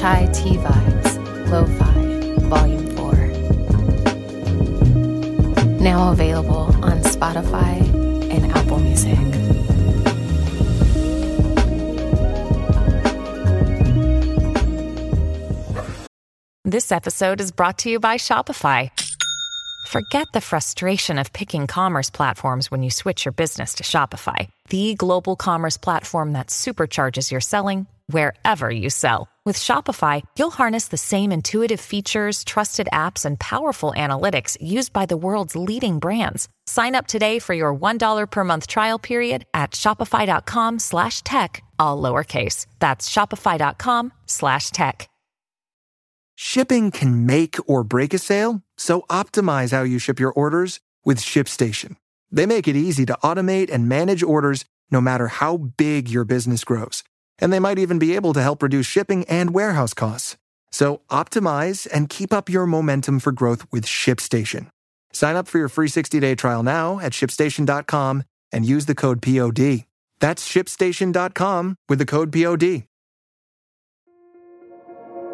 Chai Tea Vibes, Lo-Fi, Volume 4. Now available on Spotify and Apple Music. This episode is brought to you by Shopify. Forget the frustration of picking commerce platforms when you switch your business to Shopify, the global commerce platform that supercharges your selling wherever you sell. With Shopify, you'll harness the same intuitive features, trusted apps, and powerful analytics used by the world's leading brands. Sign up today for your $1 per month trial period at shopify.com slash tech, all lowercase. That's shopify.com slash tech. Shipping can make or break a sale, so optimize how you ship your orders with ShipStation. They make it easy to automate and manage orders no matter how big your business grows. And they might even be able to help reduce shipping and warehouse costs. So optimize and keep up your momentum for growth with ShipStation. Sign up for your free 60-day trial now at shipstation.com and use the code POD. That's shipstation.com with the code POD.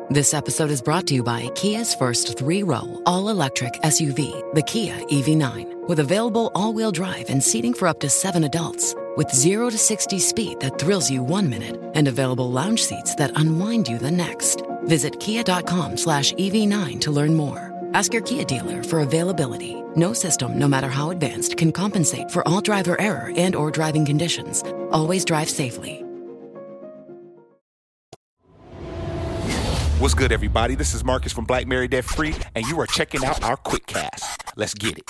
This episode is brought to you by Kia's first three row, all electric SUV, the Kia EV9, with available all wheel drive and seating for up to seven adults. With 0 to 60 speed that thrills you one minute and available lounge seats that unwind you the next. Visit kia.com slash EV9 to learn more. Ask your Kia dealer for availability. No system, no matter how advanced, can compensate for all driver error and or driving conditions. Always drive safely. What's good, everybody? This is Marcus from Black Married Debt Free, and you are checking out our quick cast. Let's get it.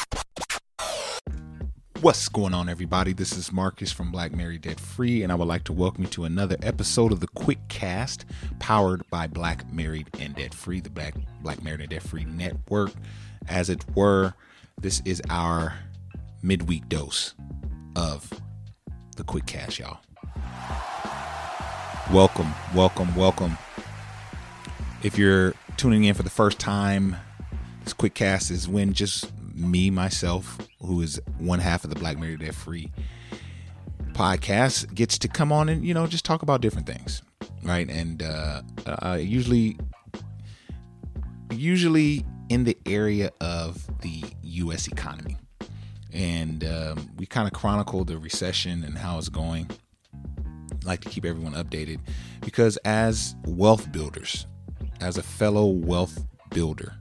What's going on, everybody? This is Marcus from Black Married Debt Free, and I would like to welcome you to another episode of the Quick Cast, powered by Black Married and Debt Free, the Black Black Married and Debt Free Network, as it were. This is our midweek dose of the Quick Cast, y'all. Welcome, welcome, welcome. If you're tuning in for the first time, this quick cast is when just me, myself, who is one half of the Black Married Debt Free podcast, gets to come on and, you know, just talk about different things. Right. And uh, uh usually usually in the area of the US economy. And um, we kind of chronicle the recession and how it's going. like to keep everyone updated because as wealth builders, as a fellow wealth builder,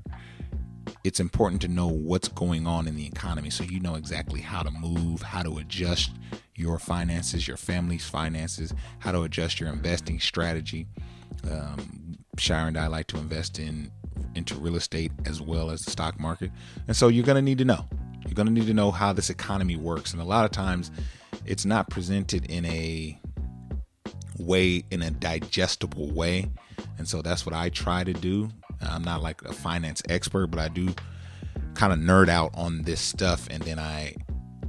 it's important to know what's going on in the economy so you know exactly how to move, how to adjust your finances, your family's finances, how to adjust your investing strategy. Um, Shire and I like to invest in into real estate as well as the stock market, and so you're going to need to know. You're going to need to know how this economy works, and a lot of times, it's not presented in a way in a digestible way and so that's what I try to do. I'm not like a finance expert, but I do kind of nerd out on this stuff. And then I,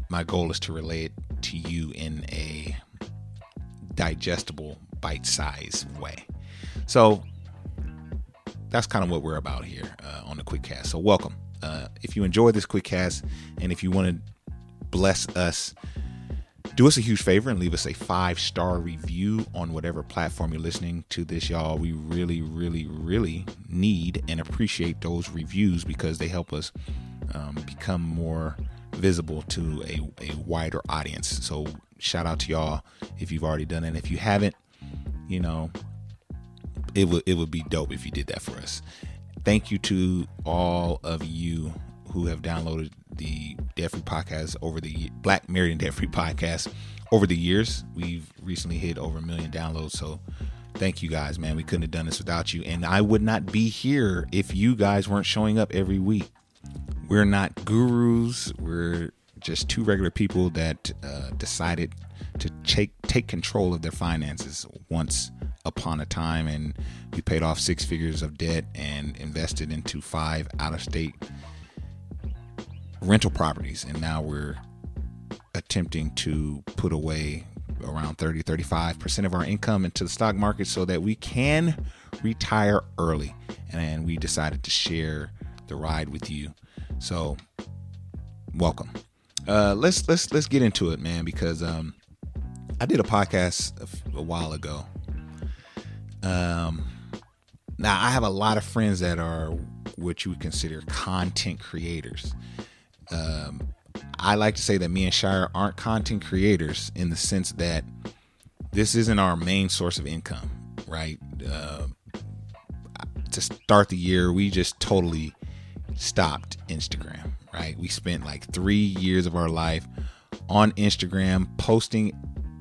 my goal is to relay it to you in a digestible, bite size way. So that's kind of what we're about here uh, on the Quick Cast. So welcome. Uh, if you enjoy this Quick Cast and if you want to bless us do us a huge favor and leave us a five star review on whatever platform you're listening to this, y'all. We really, really, really need and appreciate those reviews because they help us um, become more visible to a, a wider audience. So, shout out to y'all if you've already done it. If you haven't, you know, it would it would be dope if you did that for us. Thank you to all of you who have downloaded the Debt Free podcast over the Black Married and Debt Free podcast over the years. We've recently hit over a million downloads. So thank you guys, man. We couldn't have done this without you. And I would not be here if you guys weren't showing up every week. We're not gurus. We're just two regular people that uh, decided to take take control of their finances once upon a time, and we paid off six figures of debt and invested into five out of state rental properties and now we're attempting to put away around 30 35% of our income into the stock market so that we can retire early. And we decided to share the ride with you. So welcome. Uh, let's let's let's get into it man because um, i did a podcast a, a while ago. Um, now I have a lot of friends that are what you would consider content creators. Um, I like to say that me and Shire aren't content creators in the sense that this isn't our main source of income, right? Uh, to start the year, we just totally stopped Instagram, right? We spent like three years of our life on Instagram posting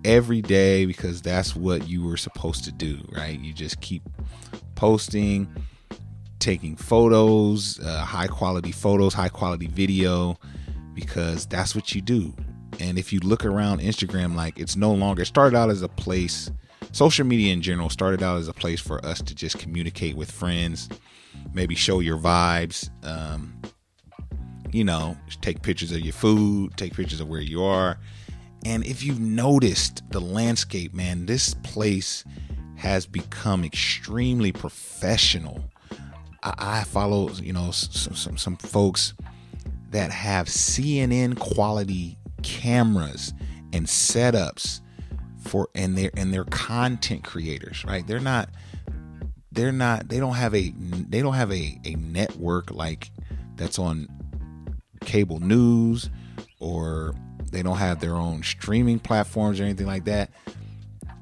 every day because that's what you were supposed to do, right? You just keep posting, taking photos, uh, high quality photos, high quality video, because that's what you do. And if you look around Instagram, like it's no longer it started out as a place, social media in general started out as a place for us to just communicate with friends, maybe show your vibes, um, you know, take pictures of your food, take pictures of where you are. And if you've noticed the landscape, man, this place has become extremely professional. I, I follow, you know, some, some, some folks that have CNN quality cameras and setups for and they're and they're content creators, right? They're not they're not they don't have a they don't have a, a network like that's on cable news or they don't have their own streaming platforms or anything like that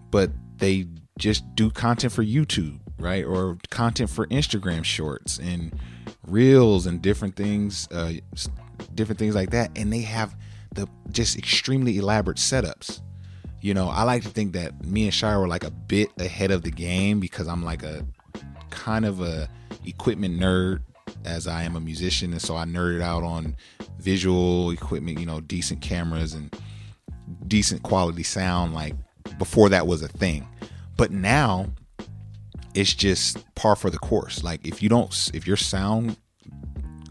but they just do content for YouTube right? Or content for Instagram shorts and reels and different things uh different things like that. And they have the just extremely elaborate setups. You know I like to think that me and Shire were like a bit ahead of the game because I'm like a kind of a equipment nerd as I am a musician, and so I nerded out on visual equipment, you know, decent cameras and decent quality sound, like before that was a thing. But now it's just par for the course. Like if you don't, if your sound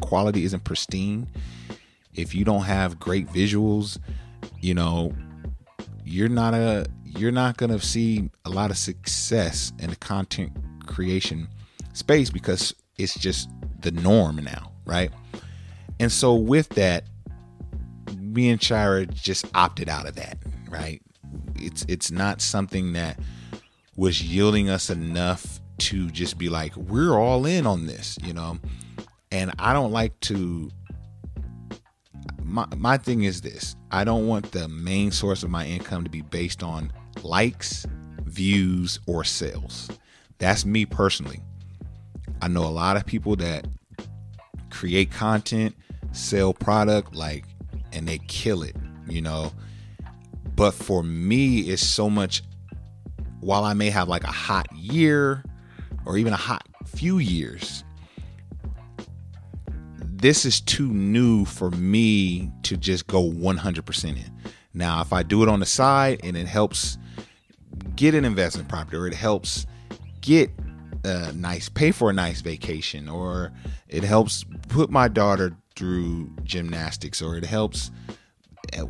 quality isn't pristine, if you don't have great visuals, you know, you're not a you're not gonna see a lot of success in the content creation space because it's just the norm now, right? And so with that, me and Shira just opted out of that, right? It's it's not something that was yielding us enough to just be like, we're all in on this, you know. And I don't like to my my thing is this. I don't want the main source of my income to be based on likes, views, or sales. That's me personally. I know a lot of people that create content, sell product, like, and they kill it, you know. But for me, it's so much. While I may have like a hot year or even a hot few years, this is too new for me to just go 100% in. Now, if I do it on the side and it helps get an investment property or it helps get a nice pay for a nice vacation or it helps put my daughter through gymnastics or it helps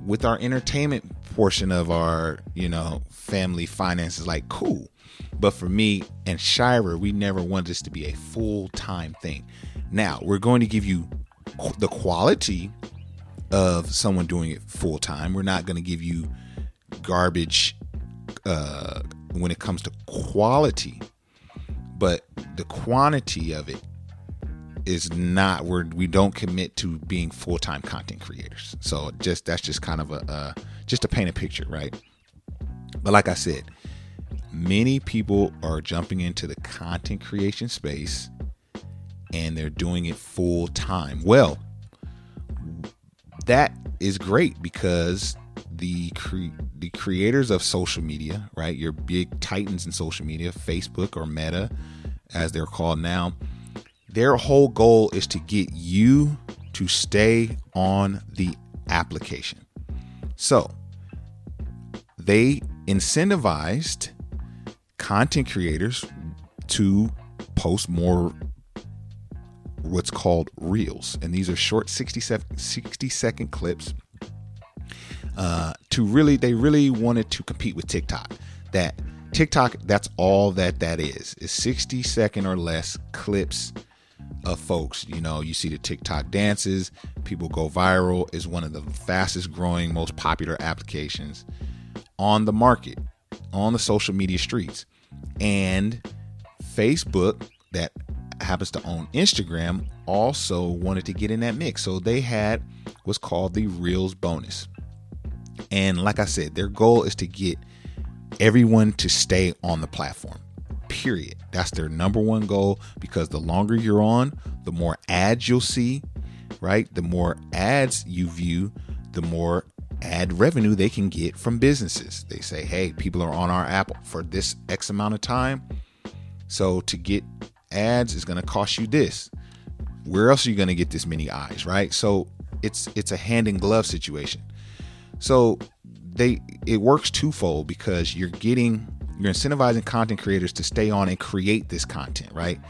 with our entertainment portion of our you know family finances like cool. But for me and Shira we never wanted this to be a full-time thing. Now we're going to give you the quality of someone doing it full-time. We're not going to give you garbage uh, when it comes to quality. But the quantity of it is not where we don't commit to being full-time content creators so just that's just kind of a uh, just to paint a picture right but like i said many people are jumping into the content creation space and they're doing it full time well that is great because the cre- the creators of social media, right? Your big titans in social media, Facebook or Meta, as they're called now, their whole goal is to get you to stay on the application. So they incentivized content creators to post more what's called reels and these are short 60 second, 60 second clips uh, to really they really wanted to compete with TikTok. That TikTok that's all that that is is 60 second or less clips of folks. You know, you see the TikTok dances, people go viral is one of the fastest growing most popular applications on the market on the social media streets. And Facebook that happens to own Instagram also wanted to get in that mix. So they had what's called the Reels bonus. And like I said, their goal is to get everyone to stay on the platform. Period. That's their number one goal because the longer you're on, the more ads you'll see, right? The more ads you view, the more ad revenue they can get from businesses. They say, hey, people are on our app for this X amount of time. So to get ads is going to cost you this. Where else are you going to get this many eyes, right? So it's it's a hand in glove situation. So they it works twofold because you're getting you're incentivizing content creators to stay on and create this content, right?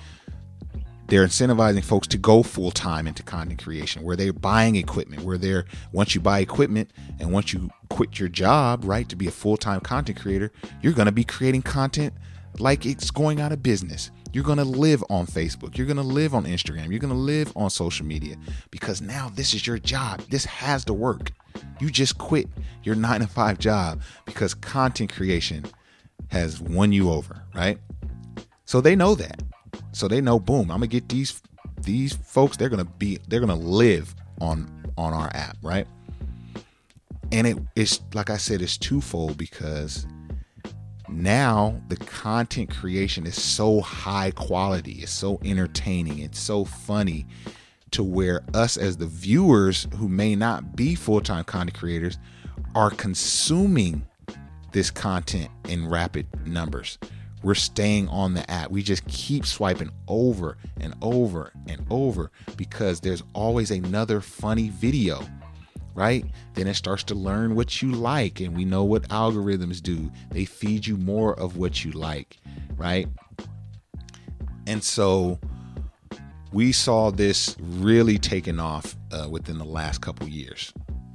They're incentivizing folks to go full time into content creation where they're buying equipment, where they're once you buy equipment and once you quit your job, right, to be a full time content creator, you're going to be creating content like it's going out of business. You're going to live on Facebook. You're going to live on Instagram. You're going to live on social media because now this is your job. This has to work. You just quit your nine to five job because content creation has won you over, right? So they know that. So they know, boom, I'm gonna get these these folks. They're gonna be they're gonna live on on our app, right? And it is like I said, it's twofold because now the content creation is so high quality, it's so entertaining, it's so funny to where us as the viewers who may not be full-time content creators are consuming this content in rapid numbers. We're staying on the app. We just keep swiping over and over and over because there's always another funny video right? Then it starts to learn what you like. And we know what algorithms do, they feed you more of what you like, right? And so we saw this really taking off uh, within the last couple years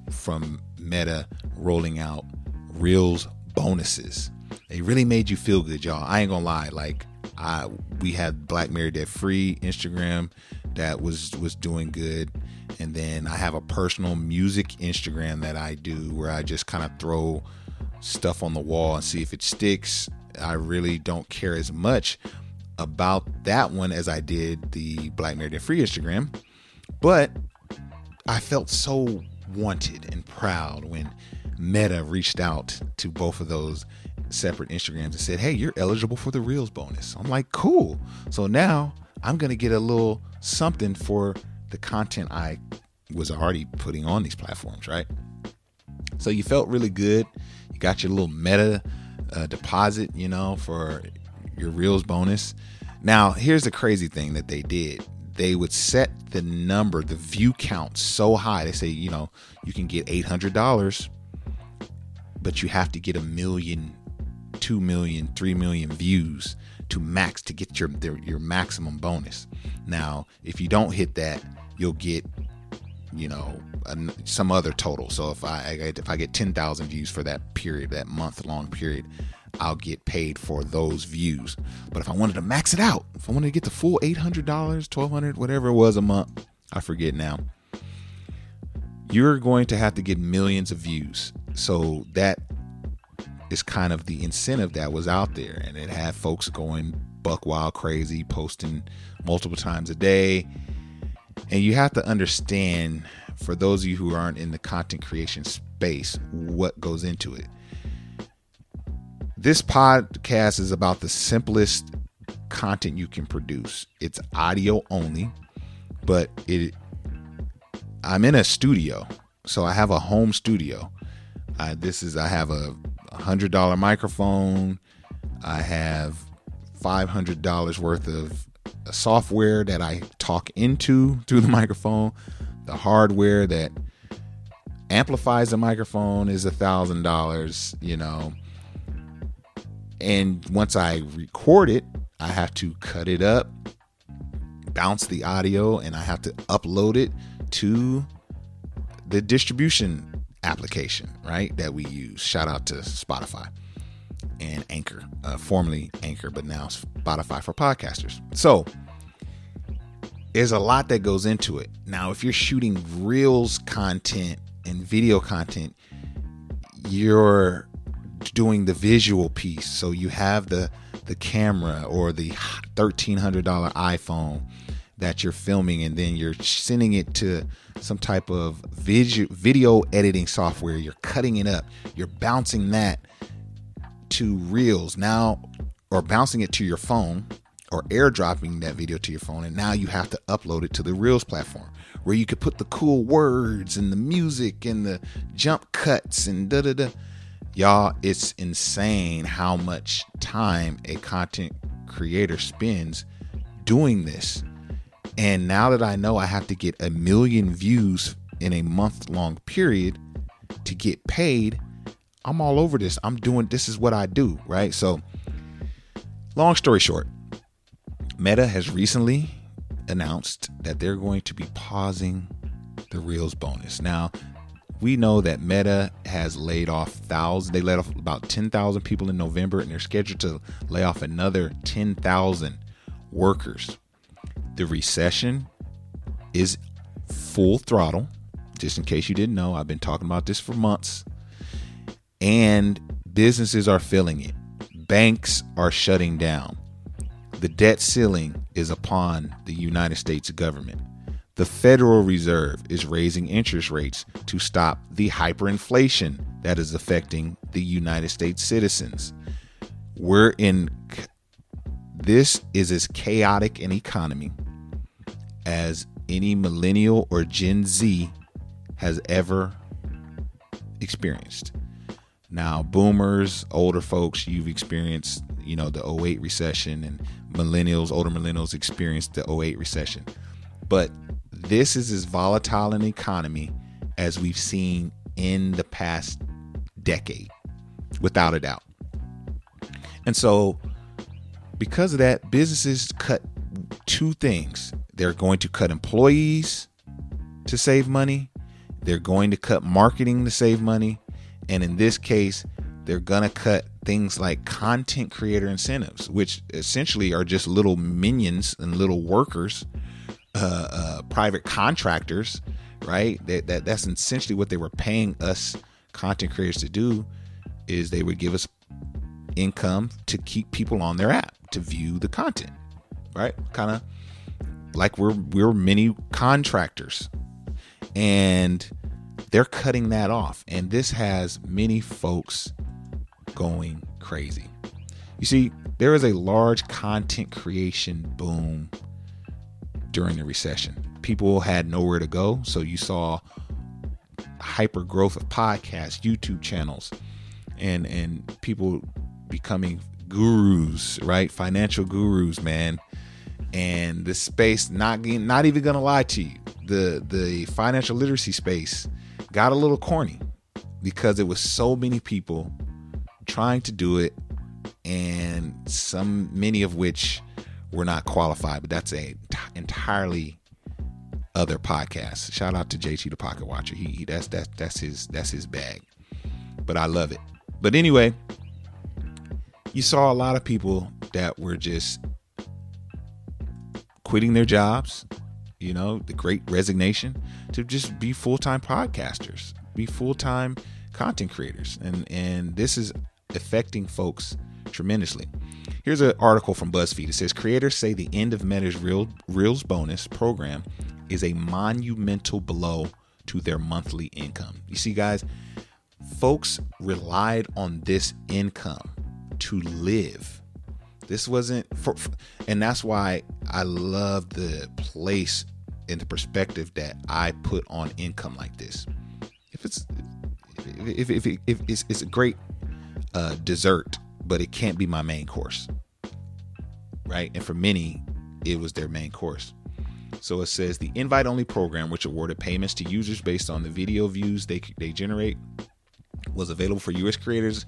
from Meta rolling out Reels bonuses. They really made you feel good, y'all. I ain't gonna lie. Like I, we had Black Married Debt Free Instagram that was was doing good and then I have a personal music Instagram that I do where I just kind of throw stuff on the wall and see if it sticks. I really don't care as much about that one as I did the Black Married and Free Instagram, but I felt so wanted and proud when Meta reached out to both of those separate Instagrams and said, Hey, you're eligible for the Reels bonus. I'm like, Cool. So now I'm going to get a little something for the content I was already putting on these platforms, right? So you felt really good. You got your little meta uh, deposit, you know, for your Reels bonus. Now, here's the crazy thing that they did. They would set the number, the view count so high. They say, you know, you can get $800, but you have to get a million, two million, three million views to max to get your your maximum bonus. Now, if you don't hit that, you'll get you know some other total. So if I if I get 10,000 views for that period, that month long period, I'll get paid for those views. But if I wanted to max it out, if I wanted to get the full $800, 1200, whatever it was a month, I forget now. You're going to have to get millions of views. So that is kind of the incentive that was out there. And it had folks going buck wild crazy posting multiple times a day. And you have to understand for those of you who aren't in the content creation space what goes into it. This podcast is about the simplest content you can produce. It's audio only but it i'm in a studio so i have a home studio uh, this is i have a hundred dollar microphone. I have five hundred dollars worth of software that I talk into through the microphone. The hardware that amplifies the microphone is a thousand dollars. You know, and once I record it, I have to cut it up, bounce the audio, and I have to upload it to the distribution application, right? That we use. Shout out to Spotify and Anchor, uh, formerly Anchor, but now Spotify for podcasters. So there's a lot that goes into it. Now, if you're shooting Reels content and video content, you're doing the visual piece. So you have the the camera or the $1300 iPhone that you're filming and then you're sending it to some type of video video editing software. You're cutting it up. You're bouncing that to reels now or bouncing it to your phone or airdropping that video to your phone and now you have to upload it to the reels platform where you could put the cool words and the music and the jump cuts and da da da. Y'all it's insane how much time a content creator spends doing this and now that I know I have to get a million views in a month long period to get paid, I'm all over this. I'm doing this is what I do, right? So, long story short, Meta has recently announced that they're going to be pausing the Reels bonus. Now, we know that Meta has laid off thousands. They laid off about 10,000 people in November, and they're scheduled to lay off another 10,000 workers the recession is full throttle. Just in case you didn't know, I've been talking about this for months. And businesses are feeling it. Banks are shutting down. The debt ceiling is upon the United States government. The Federal Reserve is raising interest rates to stop the hyperinflation that is affecting the United States citizens. We're in this is as chaotic an economy as any millennial or Gen Z has ever experienced. Now, boomers, older folks, you've experienced, you know, the 08 recession, and millennials, older millennials experienced the 08 recession. But this is as volatile an economy as we've seen in the past decade, without a doubt. And so, because of that, businesses cut two things they're going to cut employees to save money. They're going to cut marketing to save money. And in this case, they're going to cut things like content creator incentives, which essentially are just little minions and little workers, uh, uh, private contractors, right? That, that that's essentially what they were paying us content creators to do. Is they would give us income to keep people on their app to view the content, right? Kind of like we're we're mini contractors. And they're cutting that off. And this has many folks going crazy. You see there is a large content creation boom during the recession. People had nowhere to go. So you saw hyper growth of podcasts youtube channels and and people becoming gurus right? Financial gurus man and the space not not even gonna lie to you the the financial literacy space got a little corny because it was so many people trying to do it and some many of which were not qualified but that's a t- entirely other podcast. Shout out to jt the pocket watcher. He, he that's that's that's his that's his bag but i love it. But anyway you saw a lot of people that were just quitting their jobs, you know, the great resignation to just be full-time podcasters, be full-time content creators. And and this is affecting folks tremendously. Here's an article from BuzzFeed. It says creators say the end of Meta's Real, Reels bonus program is a monumental blow to their monthly income. You see, guys, folks relied on this income to live this wasn't for, for, and that's why I love the place and the perspective that I put on income like this. If it's if if, if, if it's, it's a great uh, dessert, but it can't be my main course, right? And for many, it was their main course. So it says the invite only program, which awarded payments to users based on the video views they they generate, was available for U.S. creators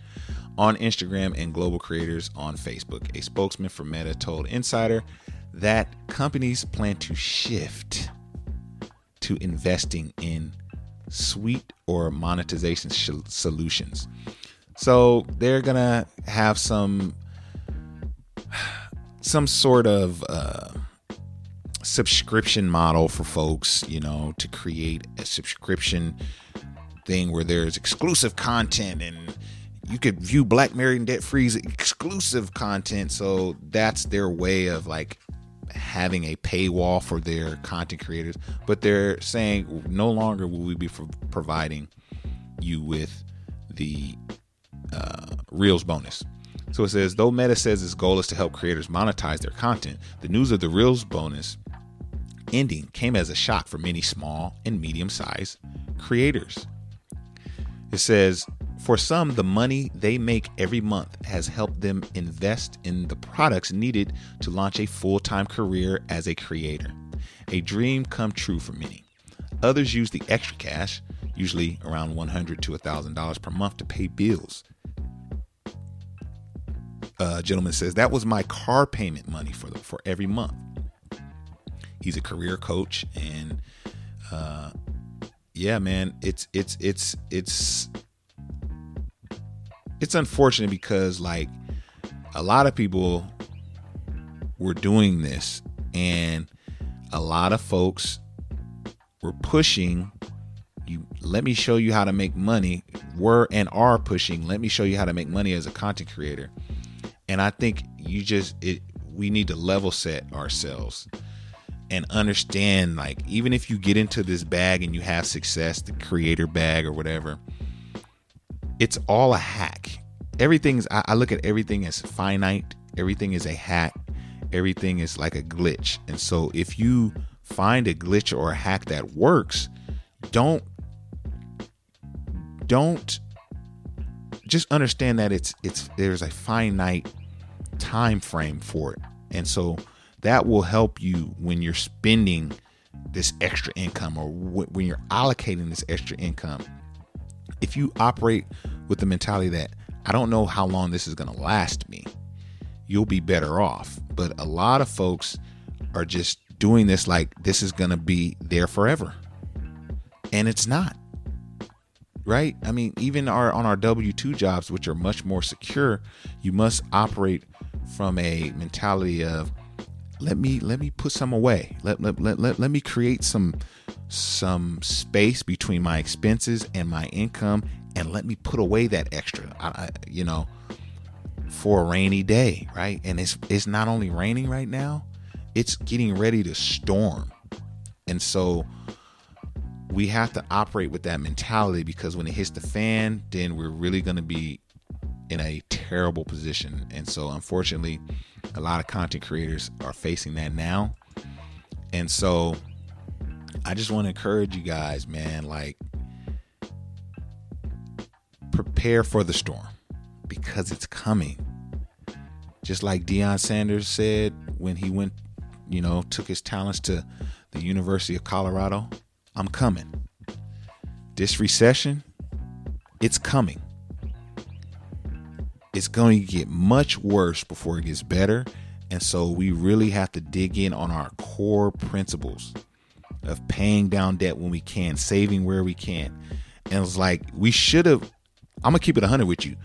on Instagram and global creators on Facebook. A spokesman for Meta told Insider that companies plan to shift to investing in suite or monetization sh- solutions. So they're gonna have some some sort of uh, subscription model for folks, you know, to create a subscription thing where there's exclusive content and you could view Black Married and Debt Free's exclusive content. So that's their way of like having a paywall for their content creators. But they're saying no longer will we be providing you with the uh, Reels bonus. So it says, though Meta says its goal is to help creators monetize their content, the news of the Reels bonus ending came as a shock for many small and medium sized creators. It says, for some, the money they make every month has helped them invest in the products needed to launch a full time career as a creator. A dream come true for many. Others use the extra cash, usually around $100 to $1,000 per month, to pay bills. A gentleman says, That was my car payment money for, the, for every month. He's a career coach and uh, yeah, man, it's it's it's it's it's unfortunate because like a lot of people were doing this and a lot of folks were pushing you let me show you how to make money were and are pushing let me show you how to make money as a content creator. And i think you just it we need to level set ourselves and understand like even if you get into this bag and you have success the creator bag or whatever it's all a hack. Everything's I, I look at everything as finite. Everything is a hack. Everything is like a glitch. And so if you find a glitch or a hack that works don't don't just understand that it's it's there's a finite time frame for it. And so that will help you when you're spending this extra income or when you're allocating this extra income. If you operate with the mentality that I don't know how long this is going to last me, you'll be better off. But a lot of folks are just doing this like this is going to be there forever. And it's not. Right? I mean, even our on our W2 jobs which are much more secure, you must operate from a mentality of let me let me put some away. Let let, let, let, let me create some some space between my expenses and my income and let me put away that extra. I, I, you know, for a rainy day, right? And it's it's not only raining right now, it's getting ready to storm. And so we have to operate with that mentality because when it hits the fan, then we're really going to be in a terrible position. And so unfortunately, a lot of content creators are facing that now. And so I just want to encourage you guys, man, like prepare for the storm because it's coming. Just like Deion Sanders said when he went, you know, took his talents to the University of Colorado, I'm coming. This recession, it's coming it's going to get much worse before it gets better. And so we really have to dig in on our core principles of paying down debt when we can, saving where we can. And it's like we should have I'm going to keep it 100 with you.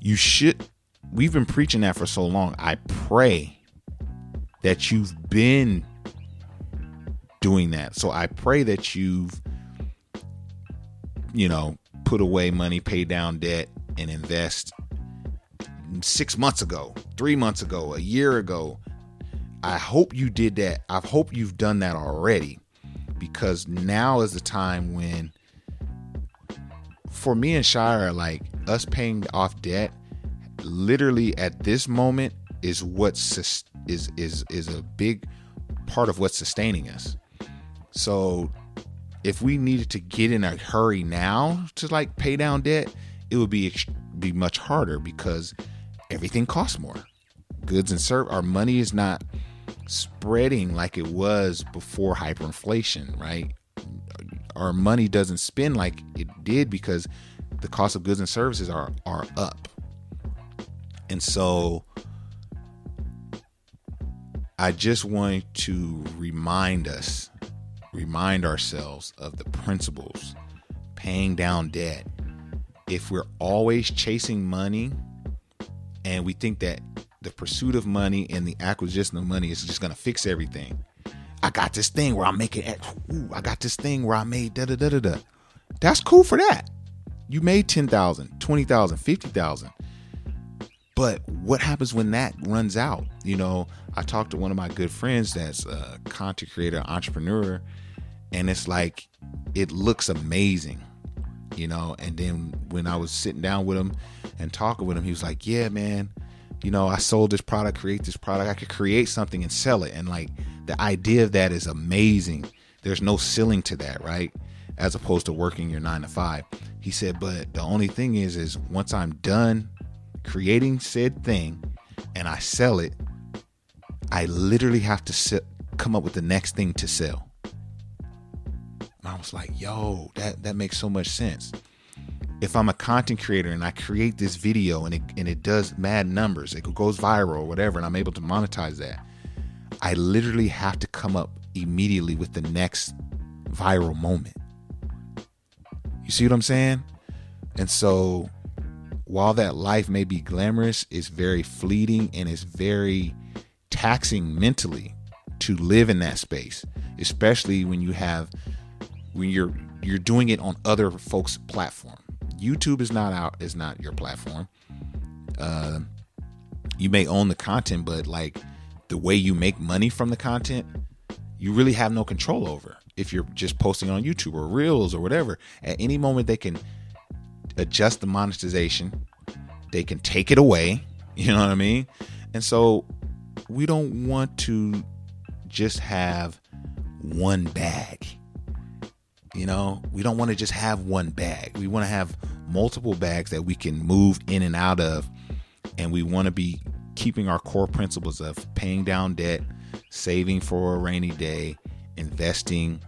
You should we've been preaching that for so long. I pray that you've been doing that. So I pray that you've you know, put away money, pay down debt and invest six months ago, three months ago, a year ago. I hope you did that. I hope you've done that already because now is the time when, for me and Shire, like us paying off debt, literally at this moment is what is is is a big part of what's sustaining us. So if we needed to get in a hurry now to like pay down debt, it would be be much harder because everything costs more. Goods and serve our money is not spreading like it was before hyperinflation, right? Our money doesn't spend like it did because the cost of goods and services are are up. And so I just want to remind us, remind ourselves of the principles, paying down debt. If we're always chasing money, and we think that the pursuit of money and the acquisition of money is just going to fix everything. I got this thing where I'm making, ooh, I got this thing where I made da da da da da. That's cool for that. You made 10,000, 20,000, 50,000. But what happens when that runs out? You know, I talked to one of my good friends that's a content creator, entrepreneur, and it's like it looks amazing, you know. And then when I was sitting down with him and talking with him, he was like, "Yeah, man, you know, I sold this product, create this product. I could create something and sell it, and like the idea of that is amazing. There's no ceiling to that, right? As opposed to working your nine to five." He said, "But the only thing is, is once I'm done." creating said thing and I sell it, I literally have to sit, come up with the next thing to sell. And I was like, yo, that, that makes so much sense. If I'm a content creator and I create this video and it, and it does mad numbers, it goes viral or whatever, and I'm able to monetize that, I literally have to come up immediately with the next viral moment. You see what I'm saying? And so while that life may be glamorous, it's very fleeting and it's very taxing mentally to live in that space, especially when you have when you're you're doing it on other folks' platform. YouTube is not out is not your platform. Uh, you may own the content, but like the way you make money from the content, you really have no control over. If you're just posting on YouTube or Reels or whatever, at any moment they can adjust the monetization. They can take it away. You know what I mean? And so we don't want to just have one bag. You know, we don't want to just have one bag. We want to have multiple bags that we can move in and out of. And we want to be keeping our core principles of paying down debt, saving for a rainy day, investing,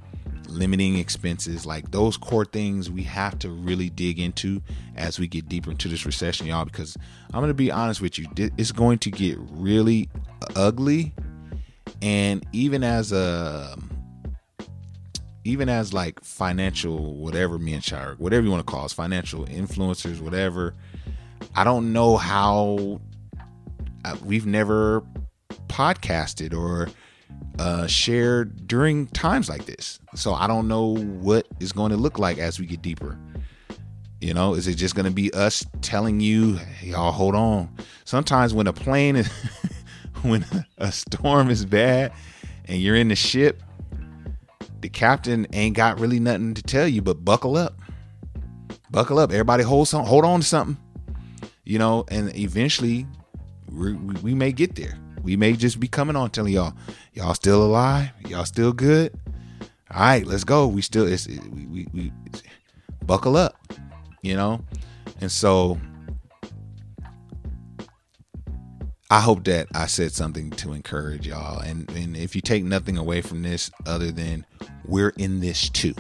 limiting expenses, like those core things we have to really dig into as we get deeper into this recession, y'all. Because I'm going to be honest with you, it's going to get really ugly. And even as a, even as like financial, whatever me and Shire, whatever you want to call us, financial influencers, whatever, I don't know how uh, we've never podcasted or uh, shared during times like this. So I don't know what is going to look like as we get deeper. You know, is it just going to be us telling you, y'all, hold on? Sometimes when a plane is, when a storm is bad and you're in the ship, the captain ain't got really nothing to tell you but buckle up. Buckle up. Everybody hold some, hold on to something. You know, and eventually we, we may get there. We may just be coming on telling y'all, y'all still alive, y'all still good. All right, let's go. We still it's we we, we it's, buckle up, you know. And so I hope that I said something to encourage y'all. And and if you take nothing away from this other than we're in this too.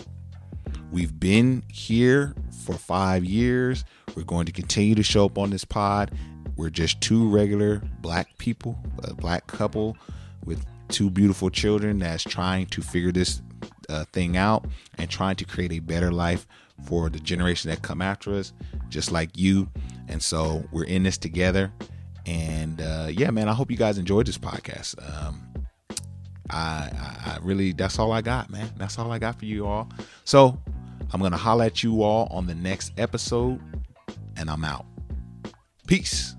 We've been here for 5 years. We're going to continue to show up on this pod we're just two regular black people, a black couple with two beautiful children that's trying to figure this uh, thing out and trying to create a better life for the generation that come after us, just like you. And so we're in this together. And uh, yeah, man, I hope you guys enjoyed this podcast. Um, I, I, really, that's all I got, man. That's all I got for you all. So I'm going to holler at you all on the next episode, and I'm out. Peace.